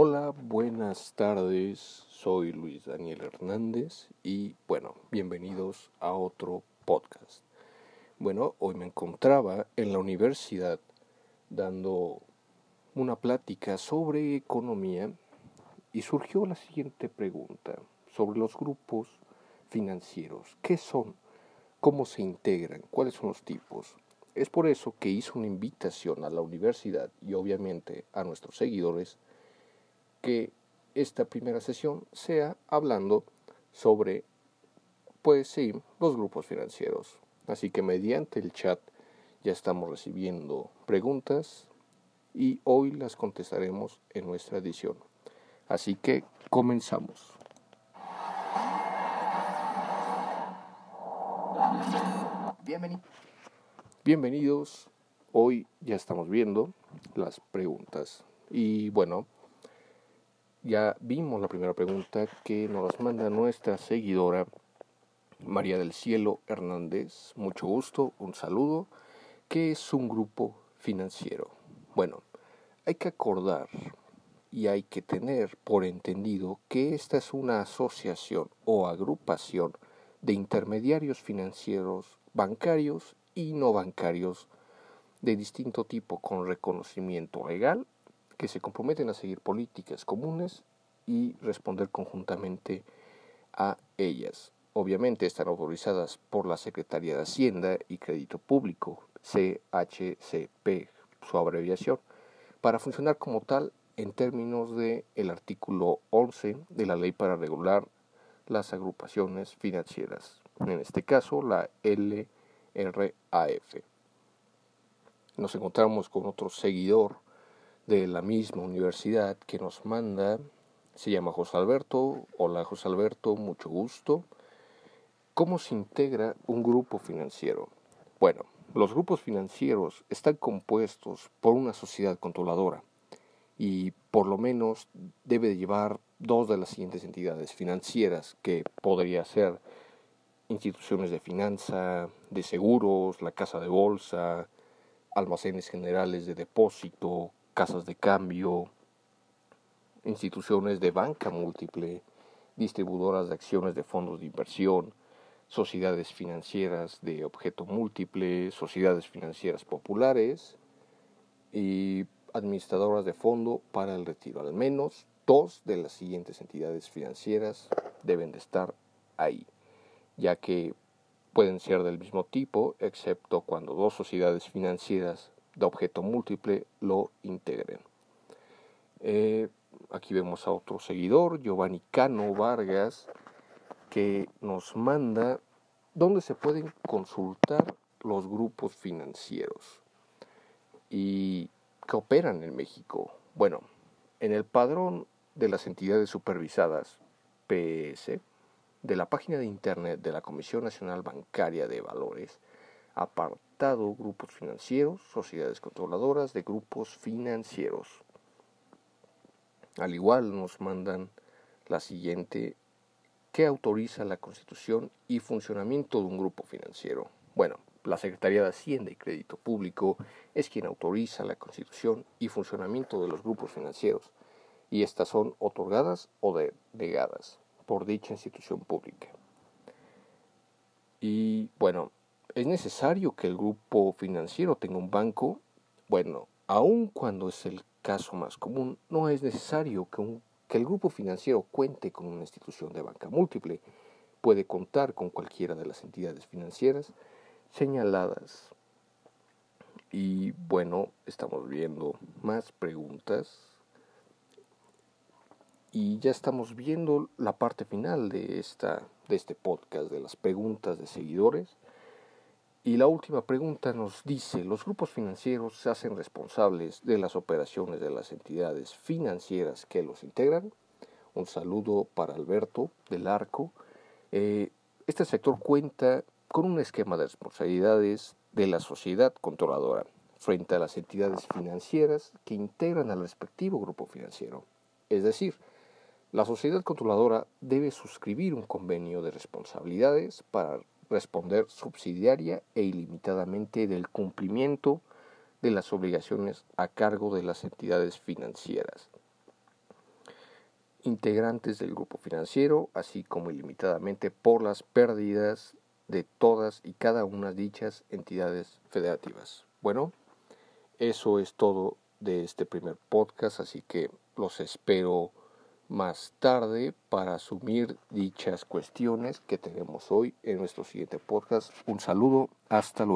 buenas tardes, soy Luis Daniel Hernández y bueno, bienvenidos a otro podcast. Bueno, hoy me encontraba en la universidad dando una plática sobre economía y surgió la siguiente pregunta sobre los grupos financieros. ¿Qué son? ¿Cómo se integran? ¿Cuáles son los tipos? Es por eso que hice una invitación a la universidad y obviamente a nuestros seguidores que esta primera sesión sea hablando sobre, pues sí, los grupos financieros. Así que mediante el chat ya estamos recibiendo preguntas y hoy las contestaremos en nuestra edición. Así que comenzamos. Bienvenidos. Hoy ya estamos viendo las preguntas. Y bueno, ya vimos la primera pregunta que nos manda nuestra seguidora María del Cielo Hernández. Mucho gusto, un saludo. ¿Qué es un grupo financiero? Bueno, hay que acordar y hay que tener por entendido que esta es una asociación o agrupación de intermediarios financieros bancarios y no bancarios de distinto tipo con reconocimiento legal que se comprometen a seguir políticas comunes y responder conjuntamente a ellas. Obviamente están autorizadas por la Secretaría de Hacienda y Crédito Público, CHCP, su abreviación, para funcionar como tal en términos del el artículo 11 de la ley para regular las agrupaciones financieras, en este caso la LRAF. Nos encontramos con otro seguidor de la misma universidad que nos manda, se llama José Alberto. Hola José Alberto, mucho gusto. ¿Cómo se integra un grupo financiero? Bueno, los grupos financieros están compuestos por una sociedad controladora y por lo menos debe llevar dos de las siguientes entidades financieras que podría ser instituciones de finanza, de seguros, la casa de bolsa, almacenes generales de depósito, casas de cambio, instituciones de banca múltiple, distribuidoras de acciones de fondos de inversión, sociedades financieras de objeto múltiple, sociedades financieras populares y administradoras de fondo para el retiro. Al menos dos de las siguientes entidades financieras deben de estar ahí, ya que pueden ser del mismo tipo, excepto cuando dos sociedades financieras de objeto múltiple lo integren. Eh, aquí vemos a otro seguidor, Giovanni Cano Vargas, que nos manda dónde se pueden consultar los grupos financieros y que operan en México. Bueno, en el padrón de las entidades supervisadas, PS, de la página de internet de la Comisión Nacional Bancaria de Valores, apartado grupos financieros, sociedades controladoras de grupos financieros. Al igual nos mandan la siguiente ¿Qué autoriza la constitución y funcionamiento de un grupo financiero? Bueno, la Secretaría de Hacienda y Crédito Público es quien autoriza la constitución y funcionamiento de los grupos financieros y estas son otorgadas o delegadas por dicha institución pública. Y bueno, ¿Es necesario que el grupo financiero tenga un banco? Bueno, aun cuando es el caso más común, no es necesario que, que el grupo financiero cuente con una institución de banca múltiple. Puede contar con cualquiera de las entidades financieras señaladas. Y bueno, estamos viendo más preguntas. Y ya estamos viendo la parte final de, esta, de este podcast, de las preguntas de seguidores. Y la última pregunta nos dice, ¿los grupos financieros se hacen responsables de las operaciones de las entidades financieras que los integran? Un saludo para Alberto del Arco. Eh, este sector cuenta con un esquema de responsabilidades de la sociedad controladora frente a las entidades financieras que integran al respectivo grupo financiero. Es decir, la sociedad controladora debe suscribir un convenio de responsabilidades para responder subsidiaria e ilimitadamente del cumplimiento de las obligaciones a cargo de las entidades financieras. integrantes del grupo financiero, así como ilimitadamente por las pérdidas de todas y cada una de dichas entidades federativas. Bueno, eso es todo de este primer podcast, así que los espero más tarde para asumir dichas cuestiones que tenemos hoy en nuestro siguiente podcast. Un saludo, hasta luego.